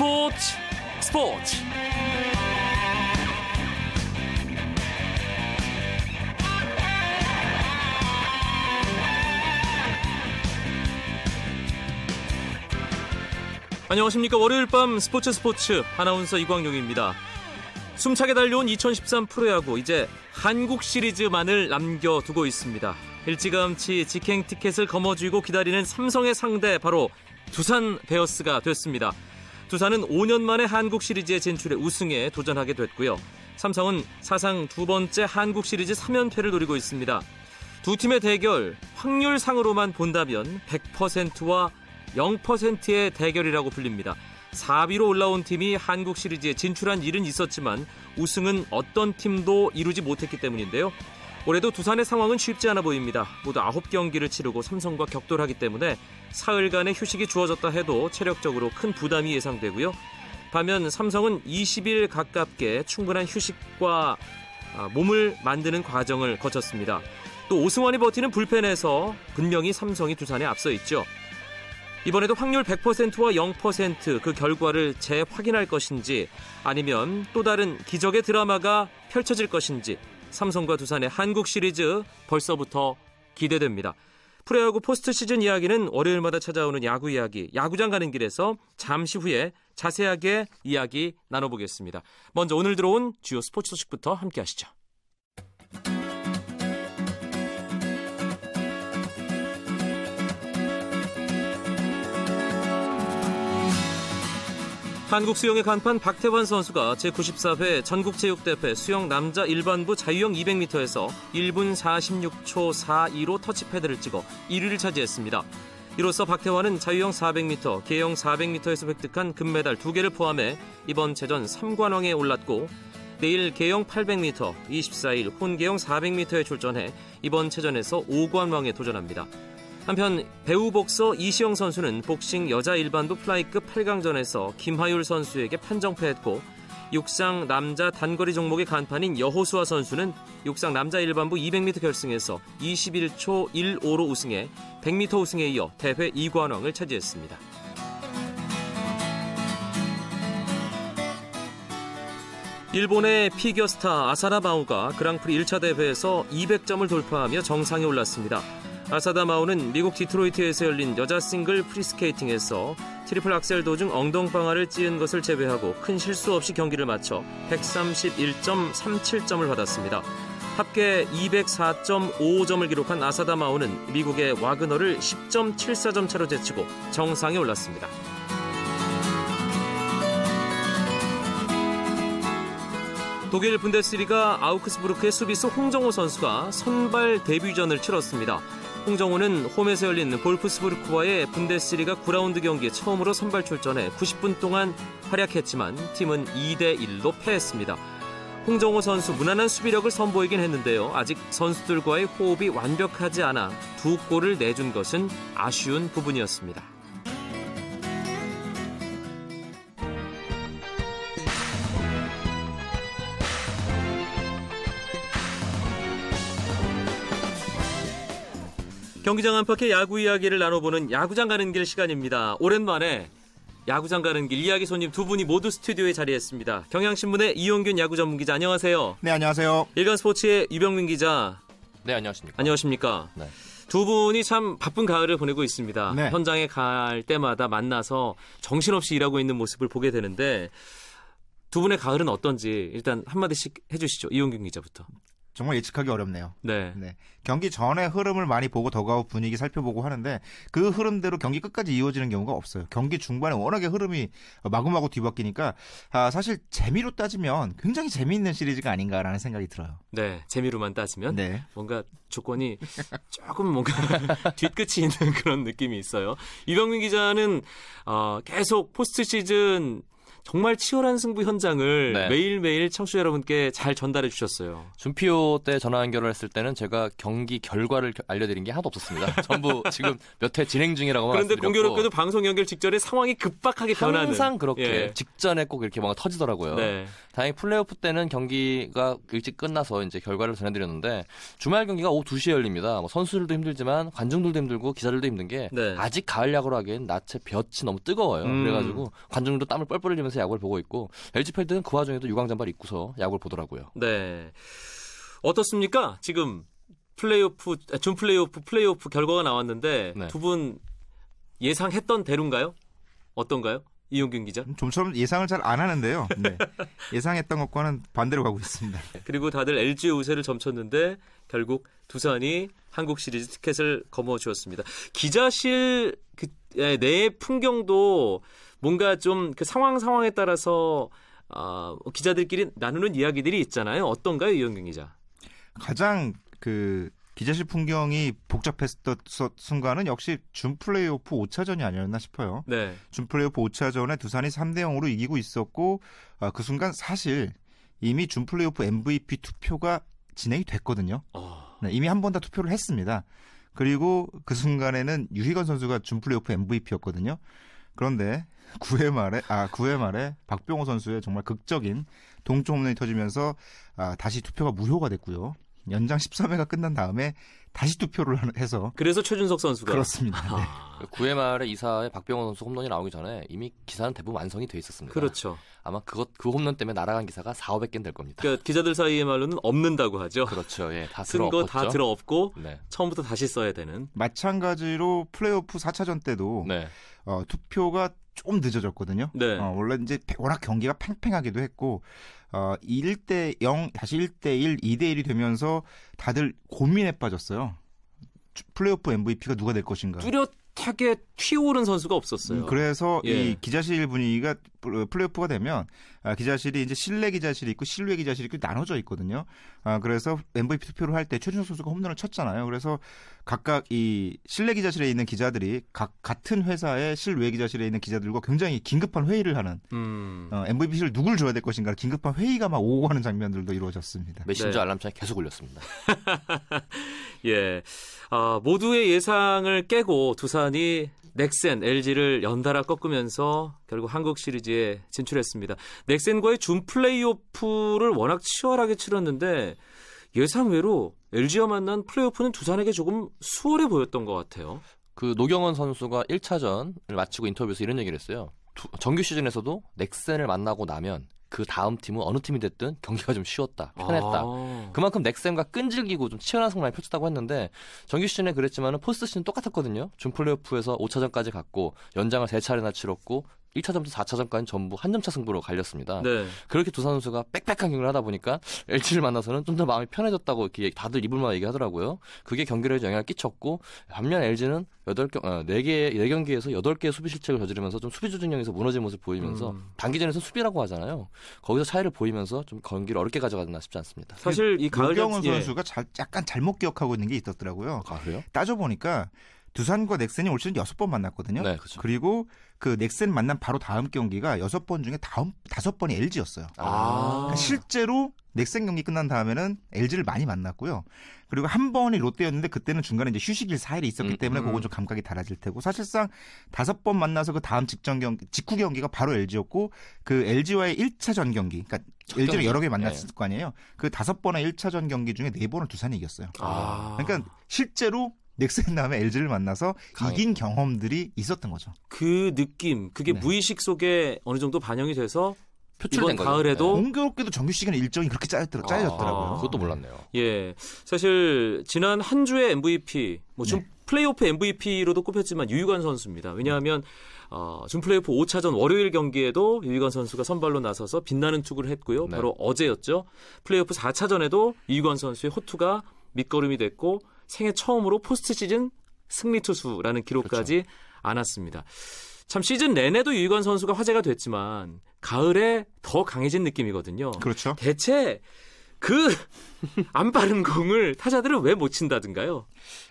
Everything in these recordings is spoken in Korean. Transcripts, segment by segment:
스포츠 스포츠. 안녕하십니까. 월요일 밤 스포츠 스포츠 아나운서 이광용입니다. 숨차게 달려온 2013 프로야구 이제 한국 시리즈만을 남겨두고 있습니다. 일찌감치 직행 티켓을 거머쥐고 기다리는 삼성의 상대 바로 두산 베어스가 됐습니다 두산은 5년 만에 한국 시리즈에 진출해 우승에 도전하게 됐고요 삼성은 사상 두 번째 한국 시리즈 3연패를 노리고 있습니다 두 팀의 대결 확률상으로만 본다면 100%와 0%의 대결이라고 불립니다. 4위로 올라온 팀이 한국 시리즈에 진출한 일은 있었지만 우승은 어떤 팀도 이루지 못했기 때문인데요. 올해도 두산의 상황은 쉽지 않아 보입니다. 모두 9경기를 치르고 삼성과 격돌하기 때문에 사흘간의 휴식이 주어졌다 해도 체력적으로 큰 부담이 예상되고요. 반면 삼성은 20일 가깝게 충분한 휴식과 몸을 만드는 과정을 거쳤습니다. 또 오승환이 버티는 불펜에서 분명히 삼성이 두산에 앞서 있죠. 이번에도 확률 100%와 0%그 결과를 재확인할 것인지 아니면 또 다른 기적의 드라마가 펼쳐질 것인지 삼성과 두산의 한국 시리즈 벌써부터 기대됩니다. 프로야구 포스트 시즌 이야기는 월요일마다 찾아오는 야구 이야기, 야구장 가는 길에서 잠시 후에 자세하게 이야기 나눠보겠습니다. 먼저 오늘 들어온 주요 스포츠 소식부터 함께 하시죠. 한국 수영의 간판 박태환 선수가 제94회 전국체육대회 수영 남자 일반부 자유형 200m에서 1분 46초 42로 터치패드를 찍어 1위를 차지했습니다. 이로써 박태환은 자유형 400m, 계영 400m에서 획득한 금메달 2개를 포함해 이번 체전 3관왕에 올랐고 내일 계영 800m, 24일 혼계영 400m에 출전해 이번 체전에서 5관왕에 도전합니다. 한편 배우 복서 이시영 선수는 복싱 여자 일반부 플라이급 8강전에서 김하율 선수에게 판정패했고 육상 남자 단거리 종목의 간판인 여호수아 선수는 육상 남자 일반부 200m 결승에서 21초 15로 우승해 100m 우승에 이어 대회 2관왕을 차지했습니다. 일본의 피겨스타 아사다 마오가 그랑프리 1차 대회에서 200점을 돌파하며 정상에 올랐습니다. 아사다 마오는 미국 디트로이트에서 열린 여자 싱글 프리스케이팅에서 트리플 악셀 도중 엉덩방아를 찧은 것을 제외하고 큰 실수 없이 경기를 마쳐 131.37점을 받았습니다. 합계 204.55점을 기록한 아사다 마오는 미국의 와그너를 10.74점 차로 제치고 정상에 올랐습니다. 독일 분데스리가 아우크스부르크의 수비수 홍정호 선수가 선발 데뷔전을 치렀습니다. 홍정호는 홈에서 열린 볼프스부르크와의 분데스리가 9라운드 경기에 처음으로 선발 출전해 90분 동안 활약했지만 팀은 2대 1로 패했습니다. 홍정호 선수 무난한 수비력을 선보이긴 했는데요. 아직 선수들과의 호흡이 완벽하지 않아 두 골을 내준 것은 아쉬운 부분이었습니다. 경기장 안팎의 야구 이야기를 나눠보는 야구장 가는 길 시간입니다. 오랜만에 야구장 가는 길 이야기 손님 두 분이 모두 스튜디오에 자리했습니다. 경향신문의 이용균 야구 전문 기자 안녕하세요. 네 안녕하세요. 일간 스포츠의 유병민 기자. 네 안녕하십니까. 안녕하십니까. 네. 두 분이 참 바쁜 가을을 보내고 있습니다. 네. 현장에 갈 때마다 만나서 정신없이 일하고 있는 모습을 보게 되는데 두 분의 가을은 어떤지 일단 한마디씩 해주시죠. 이용균 기자부터. 정말 예측하기 어렵네요. 네. 네. 경기 전에 흐름을 많이 보고 더가우 분위기 살펴보고 하는데 그 흐름대로 경기 끝까지 이어지는 경우가 없어요. 경기 중반에 워낙에 흐름이 마구마구 뒤바뀌니까 아, 사실 재미로 따지면 굉장히 재미있는 시리즈가 아닌가라는 생각이 들어요. 네. 재미로만 따지면 네. 뭔가 조건이 조금 뭔가 뒤끝이 있는 그런 느낌이 있어요. 이병민 기자는 어, 계속 포스트 시즌 정말 치열한 승부 현장을 네. 매일매일 청취자 여러분께 잘 전달해 주셨어요. 준피오 때 전화 연결을 했을 때는 제가 경기 결과를 알려드린 게 하나도 없었습니다. 전부 지금 몇 회 진행 중이라고 그런데 공교롭게도 방송 연결 직전에 상황이 급박하게 변하는 항상 그렇게 예. 직전에 꼭 이렇게 뭔가 터지더라고요. 네. 다행히 플레이오프 때는 경기가 일찍 끝나서 이제 결과를 전해드렸는데 주말 경기가 오후 2시에 열립니다. 뭐 선수들도 힘들지만 관중들도 힘들고 기자들도 힘든 게 네. 아직 가을 야구로 하기엔 낮에 볕이 너무 뜨거워요. 음. 그래가지고 관중들도 땀을 뻘뻘 흘리면서 야구를 보고 있고 LG 팬들은 그 와중에도 유광 잠바를 입고서 야구를 보더라고요. 네. 어떻습니까? 지금 플레이오프 아, 준 플레이오프 플레이오프 결과가 나왔는데 네. 두분 예상했던 대로인가요? 어떤가요? 이용균 기자. 좀처럼 예상을 잘 안 하는데요. 네. 예상했던 것과는 반대로 가고 있습니다. 그리고 다들 LG의 우세를 점쳤는데 결국 두산이 한국 시리즈 티켓을 거머쥐었습니다. 기자실 그, 내 풍경도 뭔가 좀 그 상황 상황에 따라서 어, 기자들끼리 나누는 이야기들이 있잖아요. 어떤가요, 이용균 기자? 가장 그 기자실 풍경이 복잡했던 순간은 역시 준 플레이오프 5차전이 아니었나 싶어요. 네. 준 플레이오프 5차전에 두산이 3대 0으로 이기고 있었고 아, 그 순간 사실 이미 준 플레이오프 MVP 투표가 진행이 됐거든요. 어... 네, 이미 한 번 다 투표를 했습니다. 그리고 그 순간에는 유희건 선수가 준 플레이오프 MVP였거든요. 그런데 9회 말에 아 9회 말에 박병호 선수의 정말 극적인 동점 홈런이 터지면서 아, 다시 투표가 무효가 됐고요. 연장 13회가 끝난 다음에 다시 투표를 해서 그래서 최준석 선수가 그렇습니다. 네. 9회 말에 이사에 박병호 선수 홈런이 나오기 전에 이미 기사는 대부분 완성이 돼 있었습니다. 그렇죠. 아마 그것 그 홈런 때문에 날아간 기사가 4, 500개는 될 겁니다. 그러니까 기자들 사이의 말로는 없는다고 하죠. 그렇죠. 예, 다쓴거다 들어엎고 네. 처음부터 다시 써야 되는. 마찬가지로 플레이오프 4차전 때도 네. 어, 투표가 좀 늦어졌거든요. 네. 어, 원래 이제 워낙 경기가 팽팽하기도 했고 어, 1대 0 다시 1대 1, 2대 1이 되면서 다들 고민에 빠졌어요. 플레이오프 MVP가 누가 될 것인가. 뚜렷하게 튀어오른 선수가 없었어요. 음, 그래서 예. 이 기자실 분위기가 플레이오프가 되면 아, 기자실이 이제 실내 기자실이 있고 실외 기자실이 있고 나눠져 있거든요. 아, 그래서 MVP 투표를 할 때 최준석 선수가 홈런을 쳤잖아요. 그래서 각각 이 실내 기자실에 있는 기자들이 각 같은 회사의 실외 기자실에 있는 기자들과 굉장히 긴급한 회의를 하는 음. 어, MVP를 누굴 줘야 될 것인가 긴급한 회의가 막 오고 가는 장면들도 이루어졌습니다. 메신저 네. 알람창이 계속 울렸습니다. 예, 아, 모두의 예상을 깨고 두산이 넥센, LG를 연달아 꺾으면서 결국 한국 시리즈에 진출했습니다. 넥센과의 준 플레이오프를 워낙 치열하게 치렀는데 예상외로 LG와 만난 플레이오프는 두산에게 조금 수월해 보였던 것 같아요. 그 노경은 선수가 1차전을 마치고 인터뷰에서 이런 얘기를 했어요. 정규 시즌에서도 넥센을 만나고 나면 그 다음 팀은 어느 팀이 됐든 경기가 좀 쉬웠다, 편했다. 아. 그만큼 넥센과 끈질기고 좀 치열한 성장을 펼쳤다고 했는데 정규 시즌에 그랬지만은 포스트 시즌 똑같았거든요. 준 플레이오프에서 5차전까지 갔고 연장을 3차례나 치렀고 1차전부터 4차전까지 전부 한 점차 승부로 갈렸습니다. 네. 그렇게 두산 선수가 빽빽한 경기를 하다 보니까 LG를 만나서는 좀 더 마음이 편해졌다고 이렇게 다들 이불만 얘기하더라고요. 그게 경기를 영향을 끼쳤고 반면 LG는 8경 어, 4개 4경기에서 8개의 수비 실책을 저지르면서 좀 수비 조준력에서 무너진 모습을 보이면서 음. 단기전에서 수비라고 하잖아요. 거기서 차이를 보이면서 좀 경기를 어렵게 가져가나 싶지 않습니다. 사실 이 가을경원 선수가 잘, 약간 잘못 기억하고 있는 게 있었더라고요. 아, 그래요? 따져 보니까 두산과 넥센이 올 시즌 여섯 번 만났거든요. 네, 그렇죠. 그리고 그 넥센 만난 바로 다음 경기가 여섯 번 중에 다음 다섯 번이 LG였어요. 아. 그러니까 실제로 넥센 경기 끝난 다음에는 LG를 많이 만났고요. 그리고 한 번이 롯데였는데 그때는 중간에 이제 휴식일 4일이 있었기 음, 때문에 음. 그건 좀 감각이 달라질 테고 사실상 다섯 번 만나서 그 다음 직전 경기 직후 경기가 바로 LG였고 그 LG와의 1차전 경기 그러니까 LG를 여러 개 만났을 네. 거 아니에요. 그 다섯 번의 1차전 경기 중에 네 번을 두산이 이겼어요. 아. 그러니까 실제로 넥센 다음에 LG를 만나서 강해. 이긴 경험들이 있었던 거죠. 그 느낌, 그게 네. 무의식 속에 어느 정도 반영이 돼서 이번 가을에도 네. 공교롭게도 정규 시즌 일정이 그렇게 짜였더라, 짜여졌더라고요. 아, 그것도 몰랐네요. 예, 사실 지난 한 주의 MVP, 뭐좀 네. 플레이오프 MVP로도 꼽혔지만 유희관 선수입니다. 왜냐하면 어, 준 플레이오프 5차전 월요일 경기에도 유희관 선수가 선발로 나서서 빛나는 투구를 했고요. 네. 바로 어제였죠. 플레이오프 4차전에도 유희관 선수의 호투가 밑거름이 됐고 생애 처음으로 포스트 시즌 승리 투수라는 기록까지 그렇죠. 안았습니다. 참 시즌 내내도 유희관 선수가 화제가 됐지만 가을에 더 강해진 느낌이거든요. 그렇죠. 대체 그 안 빠른 공을 타자들은 왜 못 친다던가요?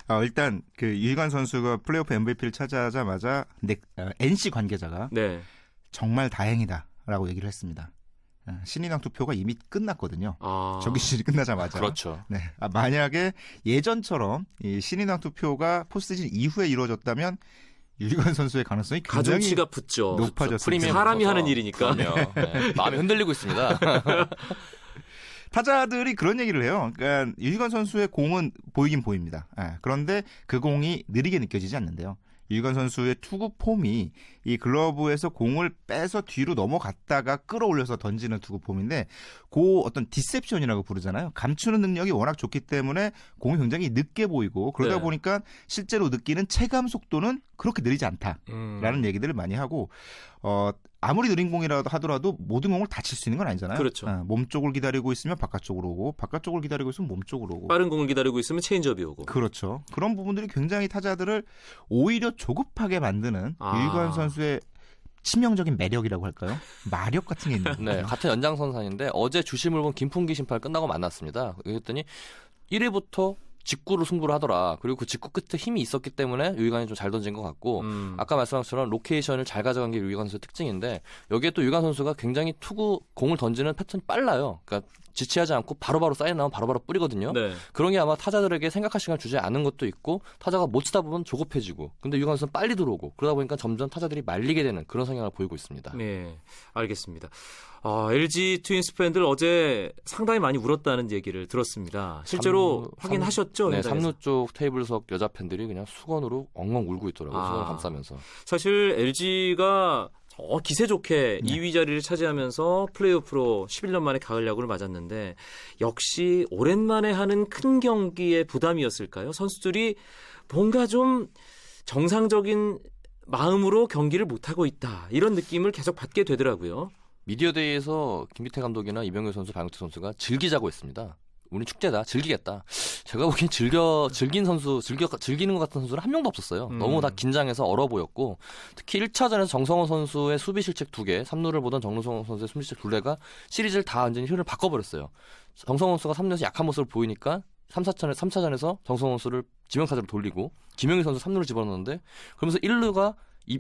어, 일단 그 유희관 선수가 플레이오프 MVP를 차지하자마자 넥, 어, NC 관계자가 네. 정말 다행이다. 라고 얘기를 했습니다. 예, 신인왕 투표가 이미 끝났거든요. 아... 정기 시즌이 끝나자마자. 그렇죠. 네. 아, 만약에 예전처럼 이 신인왕 투표가 포스트시즌 이후에 이루어졌다면 유희관 선수의 가능성이 굉장히 붙죠. 높아졌습니다. 사람이 하는 일이니까. 네. 마음이 흔들리고 있습니다. 타자들이 그런 얘기를 해요. 그러니까 유희관 선수의 공은 보이긴 보입니다. 네. 그런데 그 공이 느리게 느껴지지 않는데요. 유희관 선수의 투구 폼이 이 글러브에서 공을 빼서 뒤로 넘어갔다가 끌어올려서 던지는 투구 폼인데 그 어떤 deception이라고 부르잖아요. 감추는 능력이 워낙 좋기 때문에 공이 굉장히 늦게 보이고 그러다 네. 보니까 실제로 느끼는 체감 속도는 그렇게 느리지 않다라는 음. 얘기들을 많이 하고 어 아무리 느린 공이라도 하더라도 모든 공을 다 칠 수 있는 건 아니잖아요. 그렇죠. 어, 몸 쪽을 기다리고 있으면 바깥쪽으로 오고 바깥쪽을 기다리고 있으면 몸 쪽으로 오고 빠른 공을 기다리고 있으면 체인지업이 오고 그렇죠. 그런 부분들이 굉장히 타자들을 오히려 조급하게 만드는 아. 유희관 선수의 치명적인 매력이라고 할까요? 마력 같은 게 있는 네, 같은 연장선상인데 어제 주심을 본 김풍기 심판 끝나고 만났습니다. 그랬더니 1회부터 직구로 승부를 하더라. 그리고 그 직구 끝에 힘이 있었기 때문에 유희관이 좀 잘 던진 것 같고 음. 아까 말씀하신 것처럼 로케이션을 잘 가져간 게 유희관 선수의 특징인데 여기에 또 유희관 선수가 굉장히 투구 공을 던지는 패턴이 빨라요. 그러니까 지체하지 않고 바로바로 사인 나오면 바로바로 뿌리거든요. 네. 그런 게 아마 타자들에게 생각할 시간을 주지 않은 것도 있고 타자가 못 치다 보면 조급해지고 근데 유희관 선수는 빨리 들어오고 그러다 보니까 점점 타자들이 말리게 되는 그런 성향을 보이고 있습니다. 네, 알겠습니다. 아, LG 트윈스 팬들 어제 상당히 많이 울었다는 얘기를 들었습니다. 실제로 3루, 확인하셨죠? 3루, 네, 3루 쪽 테이블석 여자 팬들이 그냥 수건으로 엉엉 울고 있더라고요. 아, 수건 감싸면서. 사실 LG가 어, 기세 좋게 네. 2위 자리를 차지하면서 플레이오프로 11년 만에 가을 야구를 맞았는데 역시 오랜만에 하는 큰 경기의 부담이었을까요? 선수들이 뭔가 좀 정상적인 마음으로 경기를 못하고 있다. 이런 느낌을 계속 받게 되더라고요. 미디어데이에서 김기태 감독이나 이병규 선수, 박용태 선수가 즐기자고 했습니다. 우리 축제다, 즐기겠다. 제가 보기엔 즐겨, 즐긴 선수, 즐겨, 즐기는 것 같은 선수는 한 명도 없었어요. 음. 너무 다 긴장해서 얼어 보였고, 특히 1차전에서 정성호 선수의 수비 실책 두 개, 3루를 보던 정성호 선수의 수비 실책 둘 개가 시리즈를 다 완전히 흐름을 바꿔버렸어요. 정성호 선수가 3루에서 약한 모습을 보이니까 3, 4차전, 3차전에서 정성호 선수를 지명타자로 돌리고, 김영희 선수 3루를 집어넣는데, 그러면서 1루가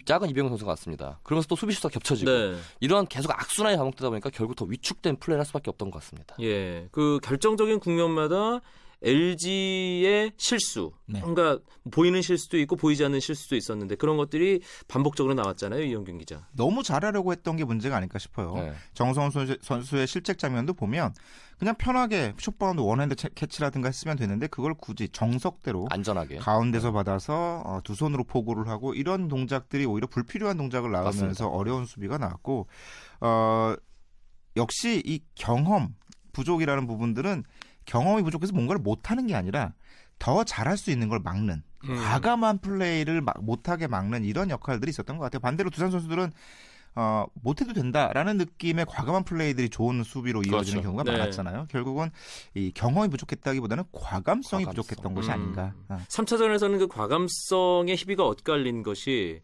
작은 이병헌 선수가 왔습니다. 그러면서 또 수비 수가 겹쳐지고 네. 이러한 계속 악순환이 반복되다 보니까 결국 더 위축된 플레이를 할 수밖에 없던 것 같습니다. 예, 그 결정적인 국면마다 LG의 실수, 네. 그러니까 보이는 실수도 있고 보이지 않는 실수도 있었는데 그런 것들이 반복적으로 나왔잖아요, 이영균 기자. 너무 잘하려고 했던 게 문제가 아닐까 싶어요. 네. 정성훈 선수의 실책 장면도 보면 그냥 편하게 short bound one hand catch라든가 했으면 되는데 그걸 굳이 정석대로 안전하게 가운데서 네. 받아서 어, 두 손으로 포구를 하고 이런 동작들이 오히려 불필요한 동작을 나가면서 맞습니다. 어려운 수비가 나왔고 어, 역시 이 경험 부족이라는 부분들은 경험이 부족해서 뭔가를 못하는 게 아니라 더 잘할 수 있는 걸 막는 음. 과감한 플레이를 못하게 막는 이런 역할들이 있었던 것 같아요. 반대로 두산 선수들은 어, 못해도 된다라는 느낌의 과감한 플레이들이 좋은 수비로 이루어지는 그렇죠. 경우가 네. 많았잖아요. 결국은 이 경험이 부족했다기보다는 과감성이 과감성. 부족했던 것이 음. 아닌가. 음. 어. 3차전에서는 그 과감성의 희비가 엇갈린 것이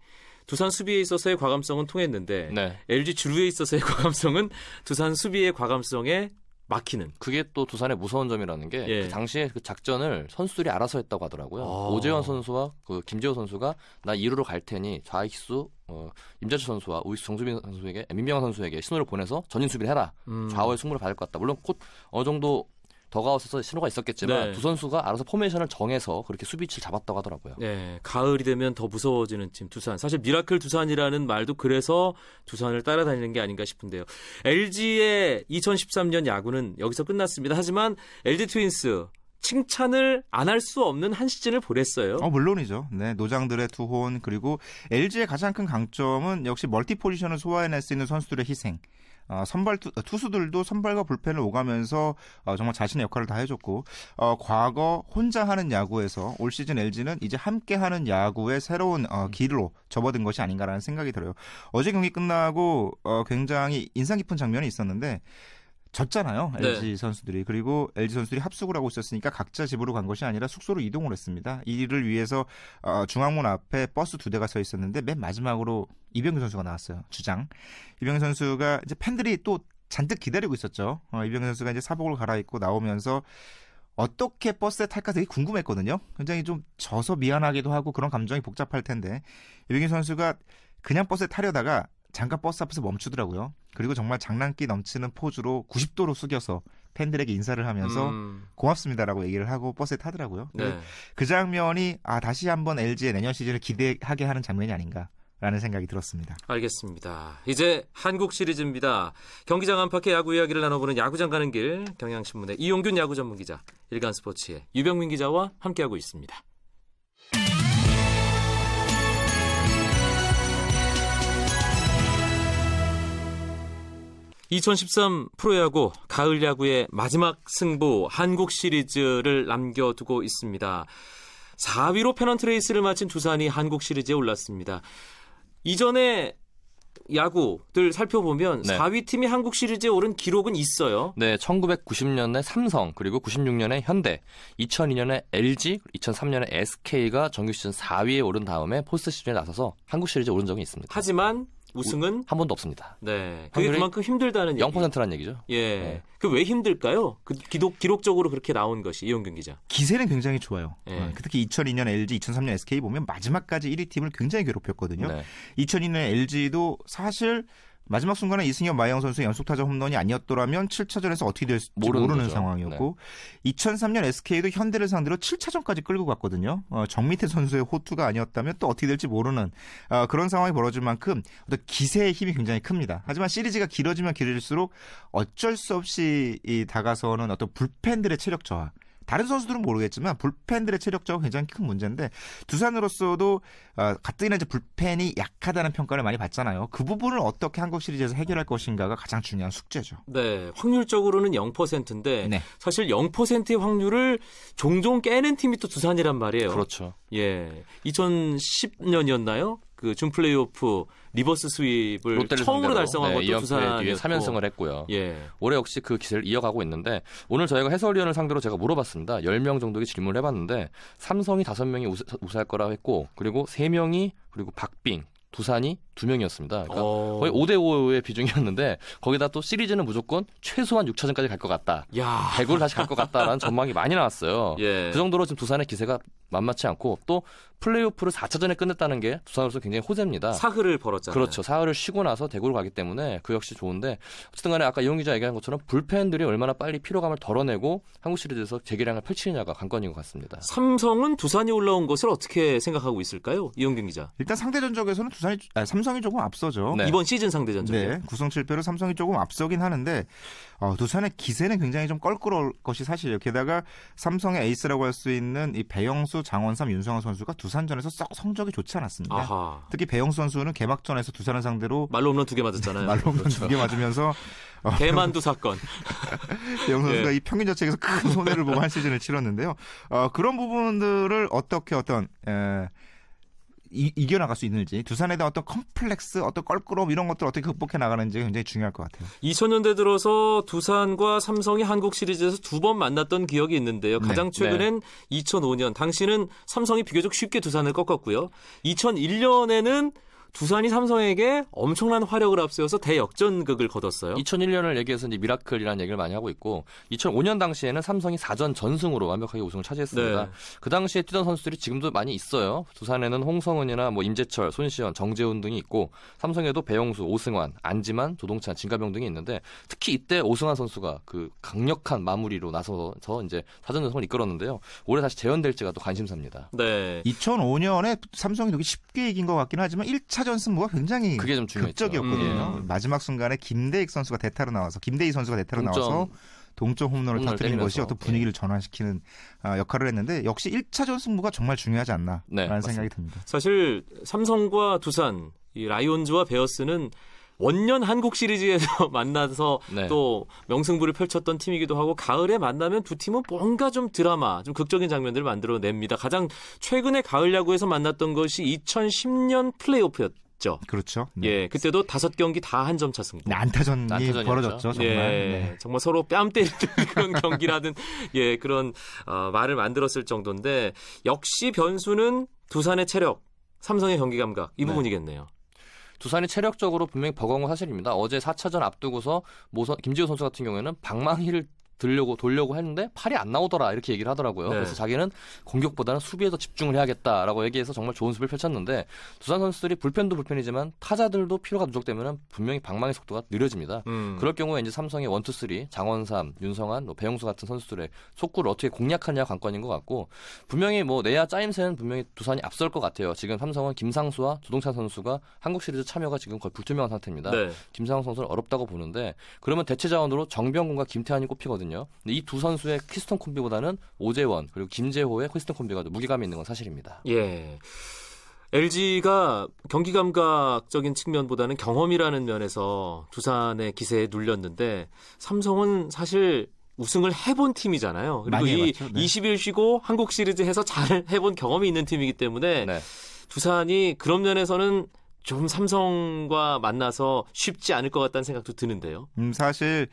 두산 수비에 있어서의 과감성은 통했는데 네. LG 주루에 있어서의 과감성은 두산 수비의 과감성에 막히는. 그게 또 두산의 무서운 점이라는 게그 예. 그 당시에 그 작전을 선수들이 알아서 했다고 하더라고요. 아. 오재원 선수와 그 김재호 선수가 나 2루로 갈 테니 좌익수 어, 임재철 선수와 우익수 정수빈 선수에게 민병헌 선수에게 신호를 보내서 전진 수비를 해라. 음. 좌우의 승부를 받을 것 같다. 물론 곧 어느 정도 더그아웃에서 신호가 있었겠지만 네. 두 선수가 알아서 포메이션을 정해서 그렇게 수비 위치를 잡았다고 하더라고요. 네, 가을이 되면 더 무서워지는 팀 두산. 사실 miracle 두산이라는 말도 그래서 두산을 따라다니는 게 아닌가 싶은데요. LG의 2013년 야구는 여기서 끝났습니다. 하지만 LG 트윈스 칭찬을 안 할 수 없는 한 시즌을 보냈어요. 어, 물론이죠. 네, 노장들의 투혼 그리고 LG의 가장 큰 강점은 역시 multi position을 소화해낼 수 있는 선수들의 희생. 어, 선발 투, 수들도 선발과 불펜을 오가면서 어, 정말 자신의 역할을 다 해줬고 어, 과거 혼자 하는 야구에서 올 시즌 LG는 이제 함께 하는 야구의 새로운 어, 길로 접어든 것이 아닌가라는 생각이 들어요. 어제 경기 끝나고 어, 굉장히 인상 깊은 장면이 있었는데 졌잖아요. LG 네. 선수들이. 그리고 LG 선수들이 합숙을 하고 있었으니까 각자 집으로 간 것이 아니라 숙소로 이동을 했습니다. 이를 위해서 어, 중앙문 앞에 버스 두 대가 서 있었는데 맨 마지막으로 이병규 선수가 나왔어요. 주장. 이병규 선수가 이제 팬들이 또 잔뜩 기다리고 있었죠. 어, 이병규 선수가 이제 사복을 갈아입고 나오면서 어떻게 버스에 탈까 되게 궁금했거든요. 굉장히 좀 져서 미안하기도 하고 그런 감정이 복잡할 텐데 이병규 선수가 그냥 버스에 타려다가 잠깐 버스 앞에서 멈추더라고요. 그리고 정말 장난기 넘치는 포즈로 90도로 숙여서 팬들에게 인사를 하면서 음. 고맙습니다라고 얘기를 하고 버스에 타더라고요. 네. 그 장면이 아 다시 한번 LG의 내년 시즌을 기대하게 하는 장면이 아닌가. 라는 생각이 들었습니다. 알겠습니다. 이제 한국 시리즈입니다. 경기장 안팎의 야구 이야기를 나눠보는 야구장 가는 길 경향신문의 이용균 야구 전문 기자, 일간스포츠의 유병민 기자와 함께하고 있습니다. 2013 프로야구 가을 야구의 마지막 승부 한국 시리즈를 남겨두고 있습니다. 4위로 페넌트 레이스를 마친 두산이 한국 시리즈에 올랐습니다. 이전에 야구들 살펴보면 네. 4위 팀이 한국 시리즈에 오른 기록은 있어요. 네, 1990년에 삼성, 그리고 96년에 현대, 2002년에 LG, 2003년에 SK가 정규 시즌 4위에 오른 다음에 포스트 시즌에 나서서 한국 시리즈에 오른 적이 있습니다. 하지만 우승은 한 번도 없습니다. 네. 그게 그만큼 힘들다는 0%란 얘기죠. 예. 네. 그왜 힘들까요? 그 기록 기록적으로 그렇게 나온 것이 이용균 기자. 기세는 굉장히 좋아요. 예. 어, 특히 2002년 LG, 2003년 SK 보면 마지막까지 1위 팀을 굉장히 괴롭혔거든요. 네. 2002년 LG도 사실 마지막 순간에 이승엽 마영 선수 연속 타자 홈런이 아니었더라면 7차전에서 어떻게 될지 모르는, 모르는 상황이었고 네. 2003년 SK도 현대를 상대로 7차전까지 끌고 갔거든요. 어, 정미태 선수의 호투가 아니었다면 또 어떻게 될지 모르는 어, 그런 상황이 벌어질 만큼 어떤 기세의 힘이 굉장히 큽니다. 하지만 시리즈가 길어지면 길어질수록 어쩔 수 없이 이 다가서는 어떤 불펜들의 체력 저하 다른 선수들은 모르겠지만 불펜들의 체력 저하 굉장히 큰 문제인데 두산으로서도 어, 가뜩이나 이제 불펜이 약하다는 평가를 많이 받잖아요. 그 부분을 어떻게 한국 시리즈에서 해결할 것인가가 가장 중요한 숙제죠. 네, 확률적으로는 0%인데 네. 사실 0%의 확률을 종종 깨는 팀이 또 두산이란 말이에요. 그렇죠. 예, 2010년이었나요? 그 준 플레이오프 reverse sweep을 처음으로 달성한 네, 것도 두산 뒤에 3연승을 했고요. 예. 올해 역시 그 기세를 이어가고 있는데 오늘 저희가 해설위원을 상대로 제가 물어봤습니다. 10명 정도의 질문을 해봤는데 삼성이 5명이 우세, 우세할 거라고 했고 그리고 3명이 그리고 박빙 두산이 두 명이었습니다. 그러니까 어... 거의 5대 5의 비중이었는데 거기다 또 시리즈는 무조건 최소한 6차전까지 갈 것 같다. 야. 대구를 다시 갈 것 같다라는 전망이 많이 나왔어요. 예. 그 정도로 지금 두산의 기세가 만만치 않고 또 플레이오프를 4차전에 끝냈다는 게 두산으로서 굉장히 호재입니다. 사흘을 벌었잖아요. 그렇죠. 사흘을 쉬고 나서 대구를 가기 때문에 그 역시 좋은데 어쨌든 간에 아까 이용 기자 얘기한 것처럼 불펜들이 얼마나 빨리 피로감을 덜어내고 한국 시리즈에서 재기량을 펼치느냐가 관건인 것 같습니다. 삼성은 두산이 올라온 것을 어떻게 생각하고 있을까요? 이용균 기자. 일단 상대 전적에서는 두산이 아니, 삼성 이 조금 앞서죠. 네. 이번 시즌 상대 전적. 네. 9승 7패로 삼성이 조금 앞서긴 하는데 어, 두산의 기세는 굉장히 좀 껄끄러울 것이 사실이에요. 게다가 삼성의 에이스라고 할 수 있는 이 배영수, 장원삼, 윤성호 선수가 두산전에서 썩 성적이 좋지 않았습니다. 아하. 특히 배영수 선수는 개막전에서 두산을 상대로 말로 홈런 두 개 맞았잖아요. 말로 홈런 그렇죠. 두개 맞으면서 어, 대만두 사건. 배영수 선수가 예. 이 평균 자책에서 큰 손해를 보고 한 시즌을 치렀는데요. 어, 그런 부분들을 어떻게 어떤 에, 이, 이겨나갈 수 있는지 두산에 대한 어떤 컴플렉스 어떤 껄끄러움 이런 것들 어떻게 극복해 나가는지 굉장히 중요할 것 같아요. 2000년대 들어서 두산과 삼성이 한국 시리즈에서 두 번 만났던 기억이 있는데요. 네. 가장 최근엔 네. 2005년 당시는 삼성이 비교적 쉽게 두산을 꺾었고요. 2001년에는 두산이 삼성에게 엄청난 화력을 앞세워서 대역전극을 거뒀어요. 2001년을 얘기해서 이제 미라클이라는 얘기를 많이 하고 있고 2005년 당시에는 삼성이 4전 전승으로 완벽하게 우승을 차지했습니다. 네. 그 당시에 뛰던 선수들이 지금도 많이 있어요. 두산에는 홍성은이나 뭐 임재철, 손시현, 정재훈 등이 있고 삼성에도 배영수, 오승환, 안지만, 조동찬, 진가병 등이 있는데 특히 이때 오승환 선수가 그 강력한 마무리로 나서서 이제 4전 전승을 이끌었는데요. 올해 다시 재현될지가 또 관심사입니다. 네. 2005년에 삼성이 되게 쉽게 이긴 것 같긴 하지만 1차 4차전 승부가 굉장히 그게 좀 극적이었거든요. 음. 마지막 순간에 김대익 선수가 대타로 나와서 김대희 선수가 대타로 동점. 나와서 동점 홈런을 터뜨린 것이 어떤 분위기를 네. 전환시키는 아, 역할을 했는데 역시 1차전 승부가 정말 중요하지 않나라는 네, 생각이 듭니다. 사실 삼성과 두산, 이 라이온즈와 베어스는 원년 한국 시리즈에서 만나서 네. 또 명승부를 펼쳤던 팀이기도 하고 가을에 만나면 두 팀은 뭔가 좀 드라마, 좀 극적인 장면들을 만들어냅니다. 가장 최근에 가을 야구에서 만났던 것이 2010년 플레이오프였. 죠 그렇죠. 네. 예, 그때도 다섯 경기 다 한 점 차 승부. 네, 안타전이 안타전이었죠. 벌어졌죠. 정말. 예, 네. 정말 서로 뺨 때리는 그런 경기라든 예 그런 어, 말을 만들었을 정도인데 역시 변수는 두산의 체력, 삼성의 경기 감각 이 네. 부분이겠네요. 두산이 체력적으로 분명히 버거운 건 사실입니다. 어제 4차전 앞두고서 모선, 김재호 선수 같은 경우에는 방망이를 들려고 돌리려고 했는데 팔이 안 나오더라 이렇게 얘기를 하더라고요. 네. 그래서 자기는 공격보다는 수비에 더 집중을 해야겠다라고 얘기해서 정말 좋은 수비를 펼쳤는데 두산 선수들이 불펜도 불펜이지만 타자들도 피로가 누적되면 분명히 방망이 속도가 느려집니다. 음. 그럴 경우에 이제 삼성의 one two three 장원삼, 윤성환, 뭐 배영수 같은 선수들의 속구를 어떻게 공략하냐 관건인 것 같고 분명히 뭐 내야 짜임새는 분명히 두산이 앞설 것 같아요. 지금 삼성은 김상수와 조동찬 선수가 한국 시리즈 참여가 지금 거의 불투명한 상태입니다. 네. 김상수 선수는 어렵다고 보는데 그러면 대체 자원으로 정병곤과 김태완이 꼽히거든요. 있거든요. 이 두 선수의 키스톤 콤비보다는 오재원 그리고 김재호의 키스톤 콤비가 무게감이 있는 건 사실입니다. 예. LG가 경기 감각적인 측면보다는 경험이라는 면에서 두산의 기세에 눌렸는데 삼성은 사실 우승을 해본 팀이잖아요. 그리고 이 네. 20일 쉬고 한국 시리즈 해서 잘 해본 경험이 있는 팀이기 때문에 네. 두산이 그런 면에서는 좀 삼성과 만나서 쉽지 않을 것 같다는 생각도 드는데요. 음, 사실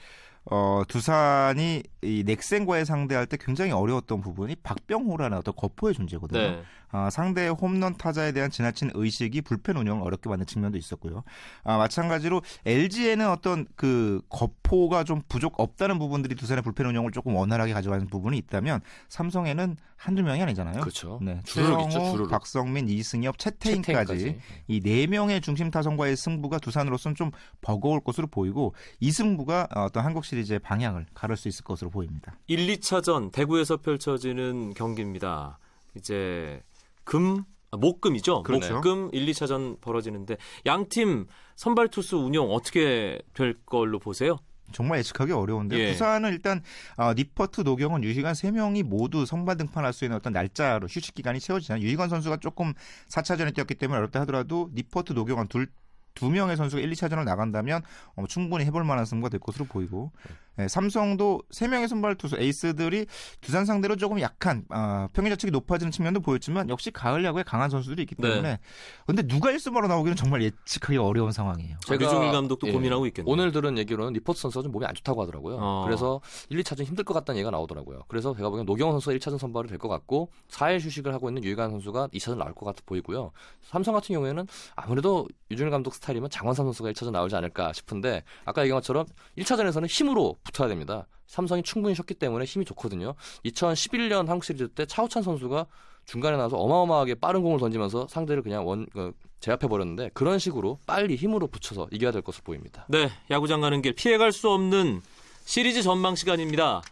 어, 두산이 이 넥센과의 상대할 때 굉장히 어려웠던 부분이 박병호라는 어떤 거포의 존재거든요. 네. 아, 상대의 홈런 타자에 대한 지나친 의식이 불펜 운영을 어렵게 만든 측면도 있었고요. 아, 마찬가지로 LG에는 어떤 그 거포가 좀 부족 없다는 부분들이 두산의 불펜 운영을 조금 원활하게 가져가는 부분이 있다면 삼성에는 한두 명이 아니잖아요. 그렇죠. 네. 주영호, 박성민, 이승엽, 채태인까지, 채태인까지. 이 네 명의 중심 타선과의 승부가 두산으로서는 좀 버거울 것으로 보이고 이 승부가 어떤 한국 시리즈의 방향을 가를 수 있을 것으로 보입니다. 1, 2차전 대구에서 펼쳐지는 경기입니다. 이제 금 아, 목금이죠. 그렇죠. 목금 1, 2차전 벌어지는데 양팀 선발 투수 운영 어떻게 될 걸로 보세요? 정말 예측하기 어려운데 예. 부산은 일단 어, 니퍼트, 노경은, 유희관 세 명이 모두 선발 등판할 수 있는 어떤 날짜로 휴식 기간이 채워지잖아요. 유희관 선수가 조금 4차전에 뛰었기 때문에 어렵다 하더라도 니퍼트, 노경은 둘 두 명의 선수가 1, 2차전을 나간다면 어, 충분히 해볼 만한 승부가 될 것으로 보이고 네, 삼성도 세 명의 선발 투수 에이스들이 두산 상대로 조금 약한 어, 평균 자책이 높아지는 측면도 보였지만 역시 가을 야구에 강한 선수들이 있기 때문에 네. 근데 누가 1순위로 나오기는 정말 예측하기 어려운 상황이에요. 제가 류종일 감독도 예, 고민하고 있겠네요. 오늘 들은 얘기로는 리포트 선수가 좀 몸이 안 좋다고 하더라고요. 어. 그래서 1, 2차전 힘들 것 같다는 얘기가 나오더라고요. 그래서 제가 보기엔 노경원 선수가 1차전 선발이 될 것 같고 4일 휴식을 하고 있는 유희관 선수가 2차전 나올 것 같아 보이고요. 삼성 같은 경우에는 아무래도 유종일 감독 스타일이면 장원삼 선수가 1차전 나오지 않을까 싶은데 아까 얘기한 것처럼 1차전에서는 힘으로 붙어야 됩니다. 삼성이 충분히 쉬었기 때문에 힘이 좋거든요. 2011년 한국 시리즈 때 차우찬 선수가 중간에 나와서 어마어마하게 빠른 공을 던지면서 상대를 그냥 원 그, 제압해 버렸는데 그런 식으로 빨리 힘으로 붙여서 이겨야 될 것으로 보입니다. 네, 야구장 가는 길 피해갈 수 없는 시리즈 전망 시간입니다.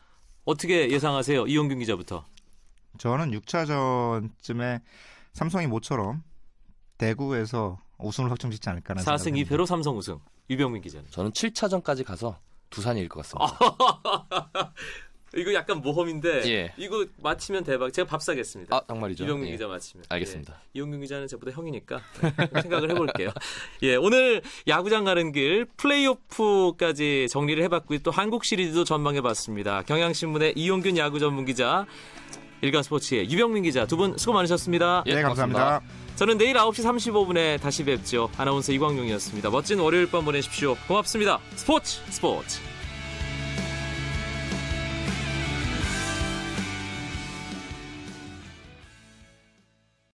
어떻게 예상하세요, 이용균 기자부터? 저는 6차전쯤에 삼성이 모처럼 대구에서 우승을 확정짓지 않을까라는 4승 2패로 삼성 우승. 유병민 기자는. 저는 7차전까지 가서 두산일 것 같습니다. 이거 약간 모험인데 예. 이거 맞히면 대박. 제가 밥 사겠습니다. 아 정말이죠. 이병민 예. 기자 맞히면. 알겠습니다. 예. 이용균 기자는 저보다 형이니까 생각을 해볼게요. 예, 오늘 야구장 가는 길 플레이오프까지 정리를 해봤고요. 또 한국 시리즈도 전망해봤습니다. 경향신문의 이용균 야구 전문 기자, 일간스포츠의 유병민 기자 두 분 수고 많으셨습니다. 예, 네, 감사합니다. 저는 내일 9시 35분에 다시 뵙죠. 아나운서 이광용이었습니다. 멋진 월요일 밤 보내십시오. 고맙습니다. 스포츠 스포츠.